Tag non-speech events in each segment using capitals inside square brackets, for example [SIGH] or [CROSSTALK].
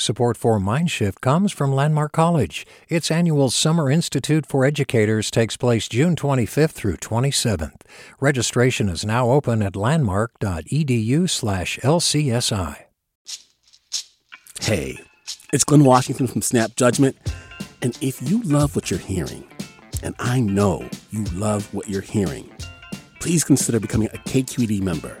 Support for Mindshift comes from Landmark College. Its annual Summer Institute for Educators takes place June 25th through 27th. Registration is now open at landmark.edu/lcsi. Hey, it's Glynn Washington from Snap Judgment, and if you love what you're hearing, and I know you love what you're hearing, please consider becoming a KQED member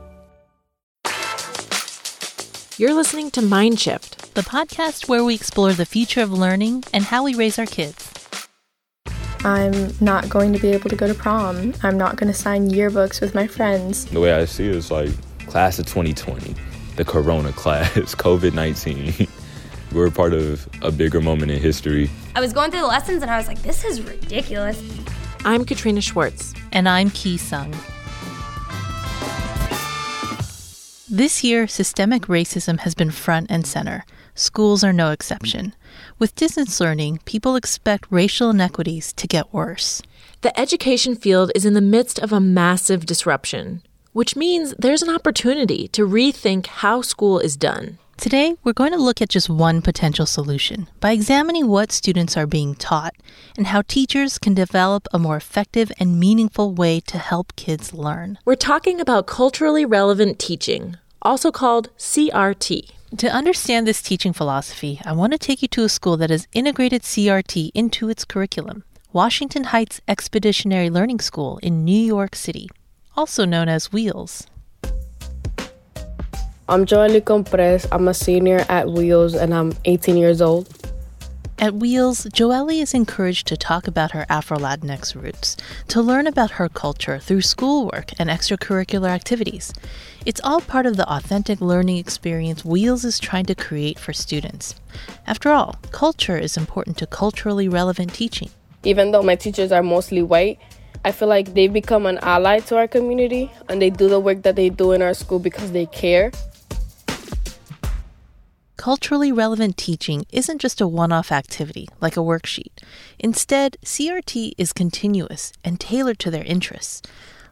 You're listening to Mindshift, the podcast where we explore the future of learning and how we raise our kids. I'm not going to be able to go to prom. I'm not going to sign yearbooks with my friends. The way I see it is like class of 2020, the corona class, [LAUGHS] COVID 19. [LAUGHS] We're part of a bigger moment in history. I was going through the lessons and I was like, this is ridiculous. I'm Katrina Schwartz. And I'm Ki Sung. This year, systemic racism has been front and center. Schools are no exception. With distance learning, people expect racial inequities to get worse. The education field is in the midst of a massive disruption, which means there's an opportunity to rethink how school is done. Today, we're going to look at just one potential solution by examining what students are being taught and how teachers can develop a more effective and meaningful way to help kids learn. We're talking about culturally relevant teaching, also called CRT. To understand this teaching philosophy, I want to take you to a school that has integrated CRT into its curriculum Washington Heights Expeditionary Learning School in New York City, also known as WHEELS. I'm Joely Compres. I'm a senior at Wheels and I'm 18 years old. At Wheels, Joely is encouraged to talk about her Afro Latinx roots, to learn about her culture through schoolwork and extracurricular activities. It's all part of the authentic learning experience Wheels is trying to create for students. After all, culture is important to culturally relevant teaching. Even though my teachers are mostly white, I feel like they've become an ally to our community and they do the work that they do in our school because they care Culturally relevant teaching isn't just a one off activity like a worksheet. Instead, CRT is continuous and tailored to their interests.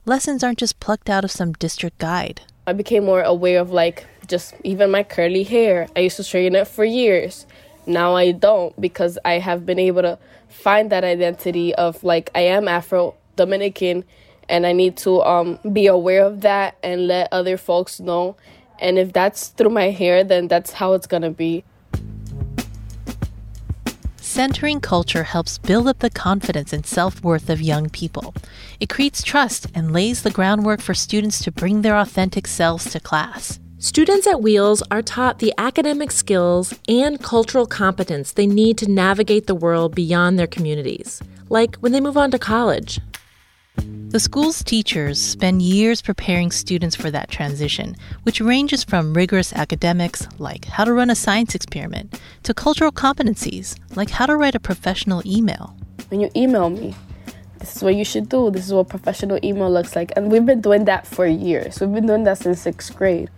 Lessons aren't just plucked out of some district guide. I became more aware of like just even my curly hair. I used to straighten it for years. Now I don't because I have been able to find that identity of like I am Afro Dominican and I need to um, be aware of that and let other folks know and if that's through my hair, then that's how it's going to be. Centering culture helps build up the confidence and self worth of young people. It creates trust and lays the groundwork for students to bring their authentic selves to class. Students at Wheels are taught the academic skills and cultural competence they need to navigate the world beyond their communities, like when they move on to college. The school's teachers spend years preparing students for that transition, which ranges from rigorous academics, like how to run a science experiment, to cultural competencies, like how to write a professional email. When you email me, this is what you should do, this is what professional email looks like. And we've been doing that for years. We've been doing that since sixth grade.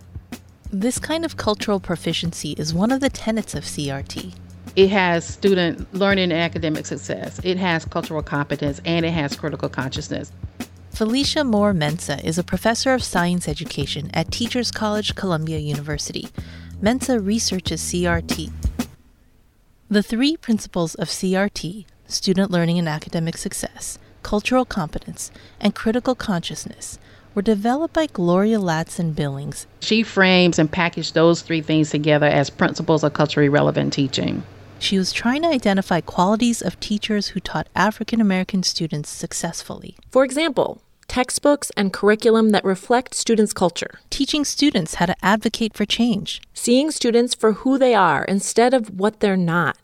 This kind of cultural proficiency is one of the tenets of CRT. It has student learning and academic success. It has cultural competence and it has critical consciousness. Felicia Moore Mensah is a professor of science education at Teachers College, Columbia University. Mensah researches CRT. The three principles of CRT student learning and academic success, cultural competence, and critical consciousness were developed by Gloria Ladson Billings. She frames and packaged those three things together as principles of culturally relevant teaching. She was trying to identify qualities of teachers who taught African American students successfully. For example, textbooks and curriculum that reflect students' culture. Teaching students how to advocate for change. Seeing students for who they are instead of what they're not.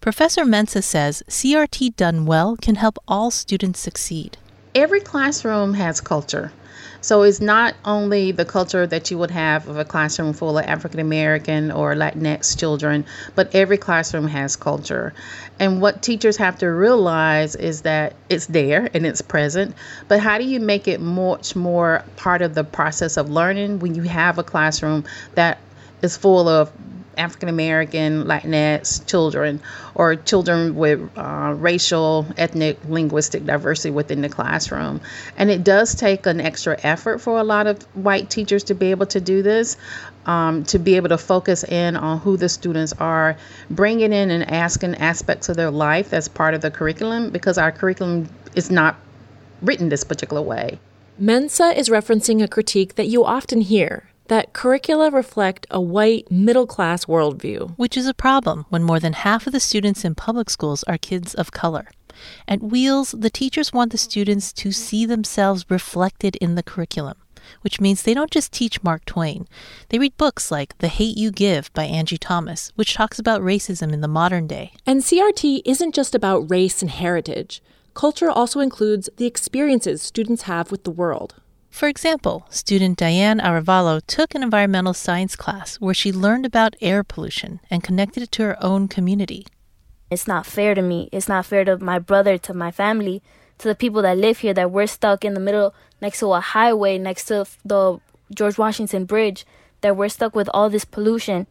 Professor Mensah says CRT done well can help all students succeed. Every classroom has culture. So it's not only the culture that you would have of a classroom full of African American or Latinx children, but every classroom has culture. And what teachers have to realize is that it's there and it's present, but how do you make it much more part of the process of learning when you have a classroom that is full of African American, Latinx children, or children with uh, racial, ethnic, linguistic diversity within the classroom. And it does take an extra effort for a lot of white teachers to be able to do this. Um, to be able to focus in on who the students are, bringing in and asking aspects of their life that's part of the curriculum because our curriculum is not written this particular way. Mensah is referencing a critique that you often hear that curricula reflect a white, middle class worldview. Which is a problem when more than half of the students in public schools are kids of color. At Wheels, the teachers want the students to see themselves reflected in the curriculum, which means they don't just teach Mark Twain. They read books like The Hate You Give by Angie Thomas, which talks about racism in the modern day. And CRT isn't just about race and heritage. Culture also includes the experiences students have with the world. For example, student Diane Arevalo took an environmental science class where she learned about air pollution and connected it to her own community. It's not fair to me. It's not fair to my brother, to my family, to the people that live here that we're stuck in the middle next to a highway, next to the George Washington Bridge, that we're stuck with all this pollution.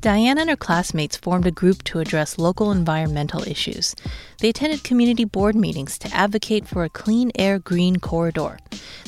Diane and her classmates formed a group to address local environmental issues. They attended community board meetings to advocate for a clean air green corridor.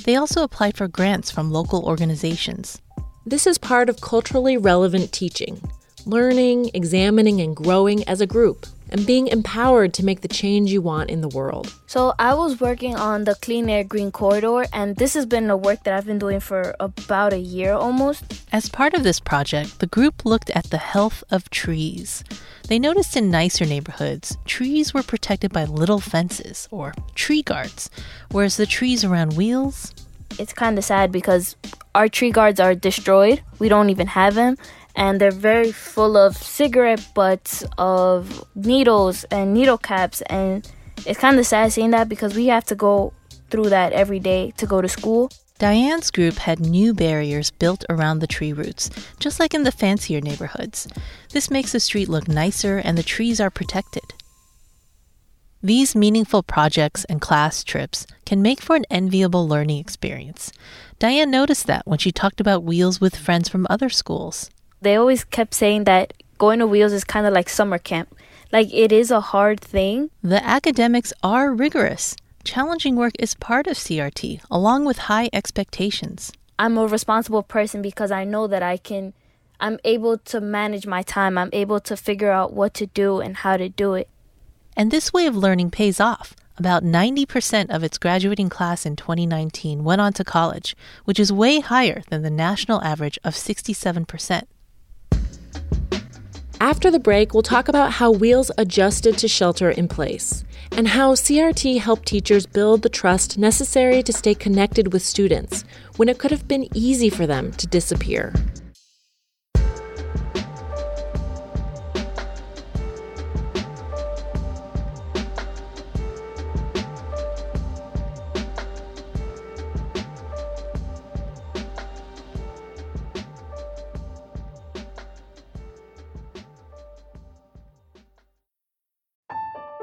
They also applied for grants from local organizations. This is part of culturally relevant teaching learning, examining, and growing as a group and being empowered to make the change you want in the world. So, I was working on the Clean Air Green Corridor, and this has been a work that I've been doing for about a year almost. As part of this project, the group looked at the health of trees. They noticed in nicer neighborhoods, trees were protected by little fences or tree guards, whereas the trees around wheels. It's kind of sad because our tree guards are destroyed. We don't even have them and they're very full of cigarette butts, of needles and needle caps, and it's kind of sad seeing that because we have to go through that every day to go to school. Diane's group had new barriers built around the tree roots, just like in the fancier neighborhoods. This makes the street look nicer and the trees are protected. These meaningful projects and class trips can make for an enviable learning experience. Diane noticed that when she talked about wheels with friends from other schools they always kept saying that going to wheels is kind of like summer camp. Like it is a hard thing. The academics are rigorous. Challenging work is part of CRT, along with high expectations. I'm a responsible person because I know that I can, I'm able to manage my time. I'm able to figure out what to do and how to do it. And this way of learning pays off. About 90% of its graduating class in 2019 went on to college, which is way higher than the national average of 67%. After the break, we'll talk about how Wheels adjusted to shelter in place and how CRT helped teachers build the trust necessary to stay connected with students when it could have been easy for them to disappear.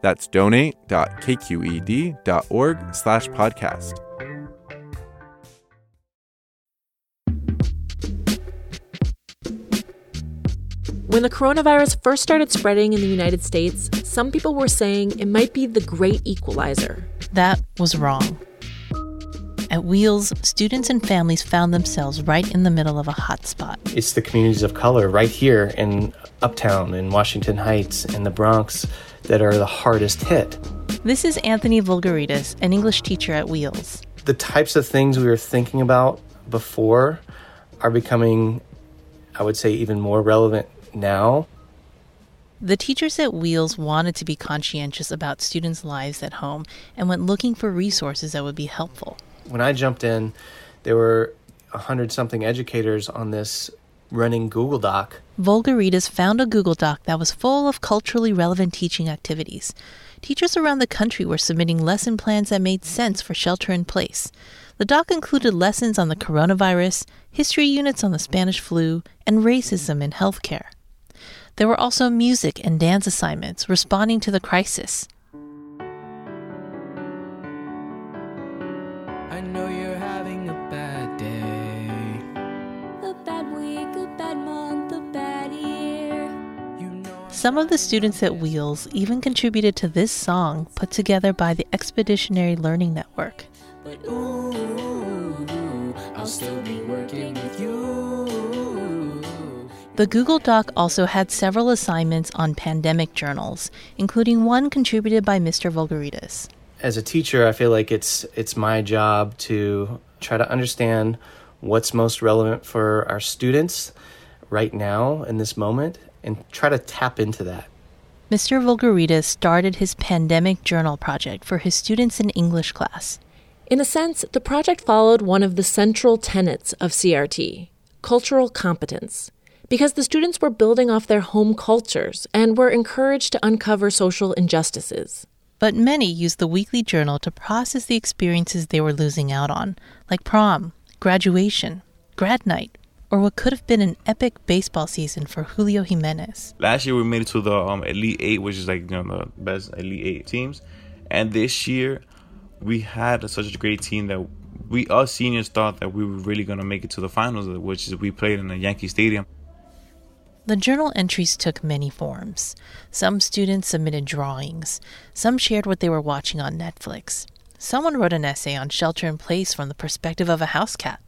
That's donate.kqed.org slash podcast. When the coronavirus first started spreading in the United States, some people were saying it might be the great equalizer. That was wrong. At Wheels, students and families found themselves right in the middle of a hotspot. It's the communities of color right here in Uptown, in Washington Heights, in the Bronx, that are the hardest hit. This is Anthony Voulgarides, an English teacher at Wheels. The types of things we were thinking about before are becoming, I would say, even more relevant now. The teachers at Wheels wanted to be conscientious about students' lives at home and went looking for resources that would be helpful when I jumped in, there were a hundred something educators on this running Google Doc. Voulgarides found a Google Doc that was full of culturally relevant teaching activities. Teachers around the country were submitting lesson plans that made sense for shelter in place. The doc included lessons on the coronavirus, history units on the Spanish flu, and racism in healthcare. There were also music and dance assignments responding to the crisis. Some of the students at Wheels even contributed to this song put together by the Expeditionary Learning Network. But, ooh, I'll still be working with you. the Google Doc also had several assignments on pandemic journals, including one contributed by Mr. Voulgarides. As a teacher, I feel like it's it's my job to try to understand what's most relevant for our students right now in this moment and try to tap into that. Mr. Voulgarides started his pandemic journal project for his students in English class. In a sense, the project followed one of the central tenets of CRT cultural competence, because the students were building off their home cultures and were encouraged to uncover social injustices. But many used the weekly journal to process the experiences they were losing out on, like prom, graduation, grad night, or what could have been an epic baseball season for Julio Jimenez. Last year we made it to the um, Elite Eight, which is like you know the best Elite Eight teams, and this year we had such a great team that we us seniors thought that we were really gonna make it to the finals, which is we played in the Yankee Stadium. The journal entries took many forms. Some students submitted drawings. Some shared what they were watching on Netflix. Someone wrote an essay on shelter in place from the perspective of a house cat.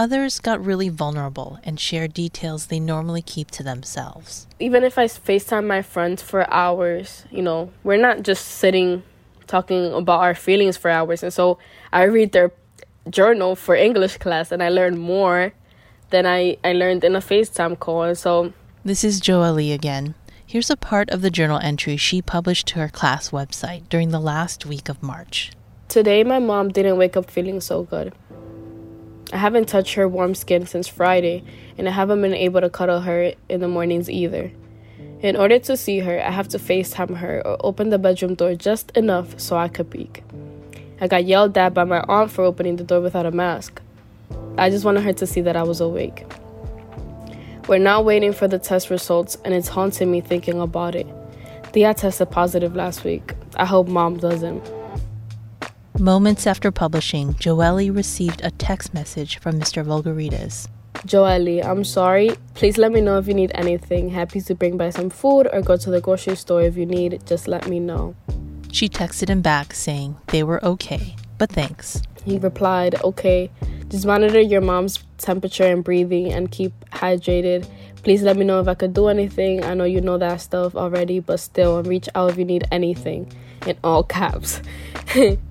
Others got really vulnerable and shared details they normally keep to themselves. Even if I FaceTime my friends for hours, you know, we're not just sitting talking about our feelings for hours. And so I read their journal for English class and I learn more than I, I learned in a FaceTime call. And so this is Joelle again. Here's a part of the journal entry she published to her class website during the last week of March. Today, my mom didn't wake up feeling so good. I haven't touched her warm skin since Friday, and I haven't been able to cuddle her in the mornings either. In order to see her, I have to FaceTime her or open the bedroom door just enough so I could peek. I got yelled at by my aunt for opening the door without a mask. I just wanted her to see that I was awake. We're now waiting for the test results, and it's haunting me thinking about it. Tia tested positive last week. I hope mom doesn't. Moments after publishing, Joelle received a text message from Mr. Voulgarides. Joelle, I'm sorry. Please let me know if you need anything. Happy to bring by some food or go to the grocery store if you need. Just let me know. She texted him back saying they were okay, but thanks. He replied, Okay, just monitor your mom's temperature and breathing and keep hydrated. Please let me know if I could do anything. I know you know that stuff already, but still, reach out if you need anything. In all caps. [LAUGHS]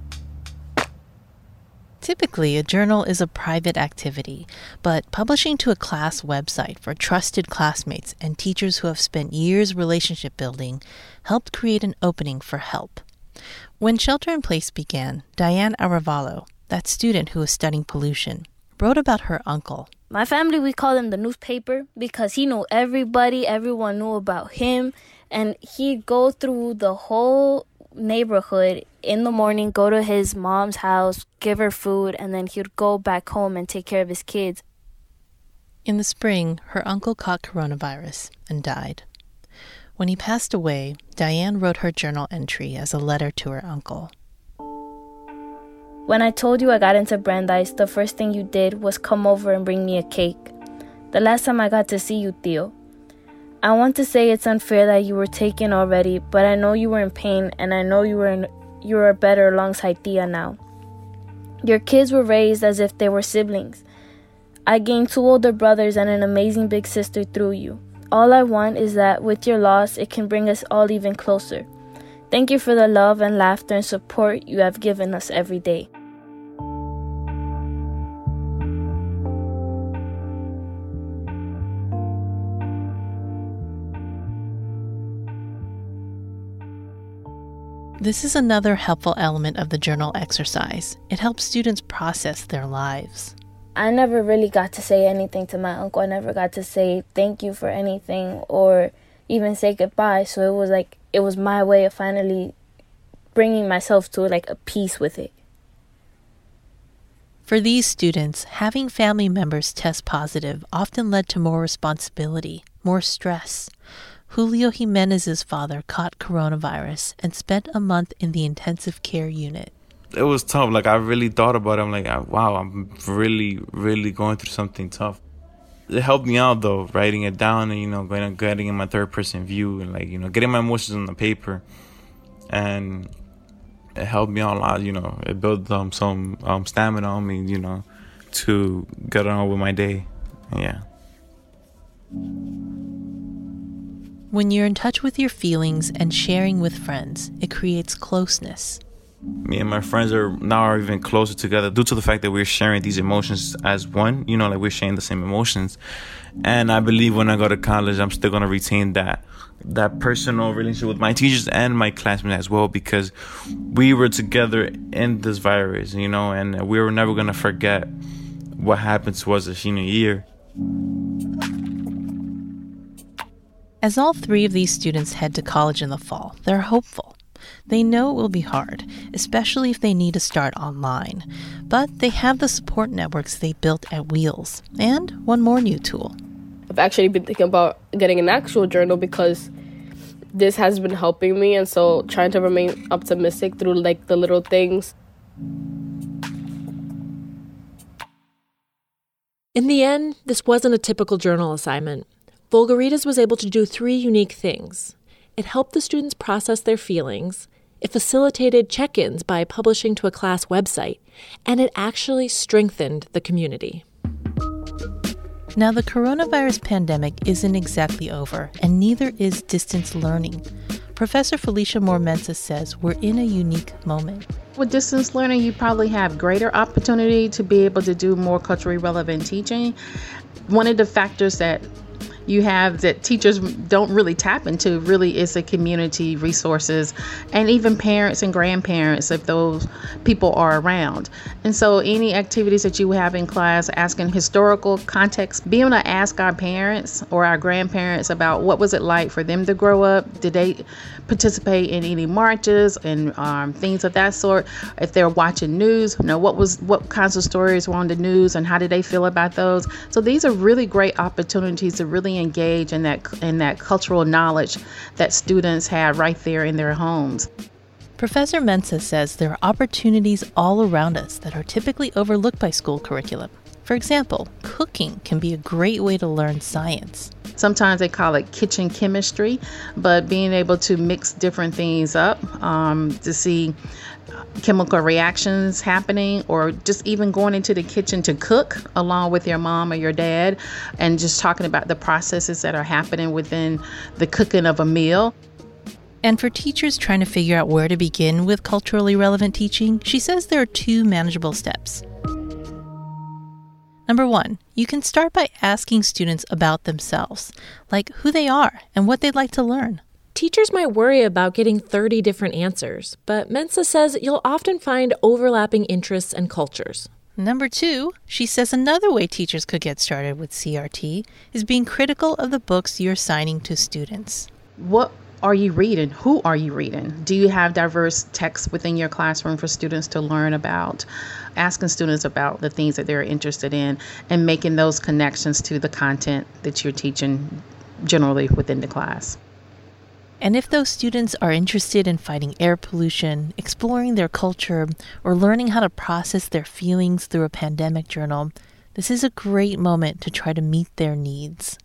Typically, a journal is a private activity, but publishing to a class website for trusted classmates and teachers who have spent years relationship building helped create an opening for help. When Shelter in Place began, Diane Arevalo, that student who was studying pollution, wrote about her uncle. My family, we call him the newspaper because he knew everybody, everyone knew about him, and he'd go through the whole neighborhood in the morning, go to his mom's house, give her food, and then he'd go back home and take care of his kids. In the spring, her uncle caught coronavirus and died. When he passed away, Diane wrote her journal entry as a letter to her uncle. When I told you I got into Brandeis, the first thing you did was come over and bring me a cake. The last time I got to see you, Theo. I want to say it's unfair that you were taken already, but I know you were in pain and I know you were in, you are better alongside Tia now. Your kids were raised as if they were siblings. I gained two older brothers and an amazing big sister through you. All I want is that with your loss, it can bring us all even closer. Thank you for the love and laughter and support you have given us every day. This is another helpful element of the journal exercise. It helps students process their lives. I never really got to say anything to my uncle. I never got to say thank you for anything or even say goodbye. So it was like it was my way of finally bringing myself to like a peace with it. For these students, having family members test positive often led to more responsibility, more stress. Julio Jimenez's father caught coronavirus and spent a month in the intensive care unit. It was tough. Like I really thought about it. I'm like, wow, I'm really, really going through something tough. It helped me out though, writing it down and you know, getting getting in my third person view and like you know, getting my emotions on the paper, and it helped me out a lot. You know, it built um, some um, stamina on me. You know, to get on with my day. Yeah. When you're in touch with your feelings and sharing with friends, it creates closeness. Me and my friends are now are even closer together due to the fact that we're sharing these emotions as one. You know, like we're sharing the same emotions. And I believe when I go to college, I'm still gonna retain that that personal relationship with my teachers and my classmates as well because we were together in this virus, you know, and we were never gonna forget what happened to us a senior year. As all three of these students head to college in the fall, they're hopeful. They know it will be hard, especially if they need to start online. But they have the support networks they built at Wheels and one more new tool. I've actually been thinking about getting an actual journal because this has been helping me and so trying to remain optimistic through like the little things. In the end, this wasn't a typical journal assignment. Voulgarides was able to do three unique things. It helped the students process their feelings, it facilitated check ins by publishing to a class website, and it actually strengthened the community. Now, the coronavirus pandemic isn't exactly over, and neither is distance learning. Professor Felicia Moore Mensah says we're in a unique moment. With distance learning, you probably have greater opportunity to be able to do more culturally relevant teaching. One of the factors that you have that teachers don't really tap into really is the community resources and even parents and grandparents if those people are around. And so any activities that you have in class asking historical context, being able to ask our parents or our grandparents about what was it like for them to grow up? Did they participate in any marches and um, things of that sort? If they're watching news, you know what was what kinds of stories were on the news and how did they feel about those? So these are really great opportunities to really engage in that in that cultural knowledge that students have right there in their homes. Professor Mensah says there are opportunities all around us that are typically overlooked by school curriculum. For example, cooking can be a great way to learn science. Sometimes they call it kitchen chemistry, but being able to mix different things up um, to see chemical reactions happening, or just even going into the kitchen to cook along with your mom or your dad, and just talking about the processes that are happening within the cooking of a meal. And for teachers trying to figure out where to begin with culturally relevant teaching, she says there are two manageable steps. Number one, you can start by asking students about themselves, like who they are and what they'd like to learn. Teachers might worry about getting 30 different answers, but Mensah says you'll often find overlapping interests and cultures. Number two, she says another way teachers could get started with CRT is being critical of the books you're assigning to students. What are you reading? Who are you reading? Do you have diverse texts within your classroom for students to learn about? Asking students about the things that they're interested in and making those connections to the content that you're teaching generally within the class. And if those students are interested in fighting air pollution, exploring their culture, or learning how to process their feelings through a pandemic journal, this is a great moment to try to meet their needs.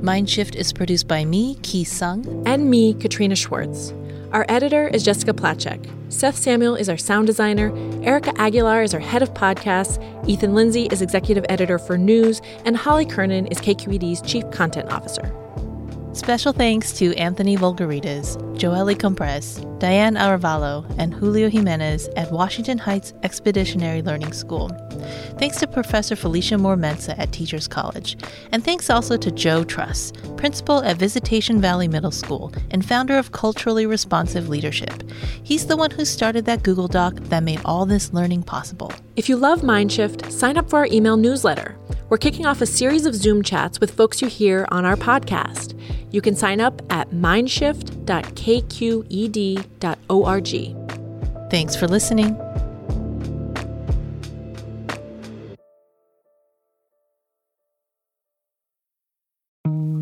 Mindshift is produced by me, Ki Sung. And me, Katrina Schwartz. Our editor is Jessica Placzek. Seth Samuel is our sound designer. Erika Aguilar is our head of podcasts. Ethan Lindsey is executive editor for news. And Holly Kernan is KQED's chief content officer. Special thanks to Anthony Voulgarides, Joely Compres, Diane Arevalo, and Julio Jimenez at Washington Heights Expeditionary Learning School. Thanks to Professor Felicia Moore Mensah at Teachers College. And thanks also to Joe Truss, principal at Visitation Valley Middle School and founder of Culturally Responsive Leadership. He's the one who started that Google Doc that made all this learning possible. If you love Mindshift, sign up for our email newsletter. We're kicking off a series of Zoom chats with folks you hear on our podcast. You can sign up at mindshift.kqed.org. Thanks for listening.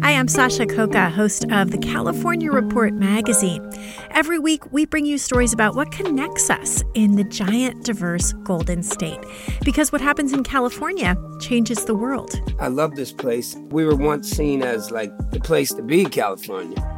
Hi, I'm Sasha Khokha, host of the California Report magazine. Every week, we bring you stories about what connects us in the giant, diverse Golden State. Because what happens in California changes the world. I love this place. We were once seen as like the place to be, California.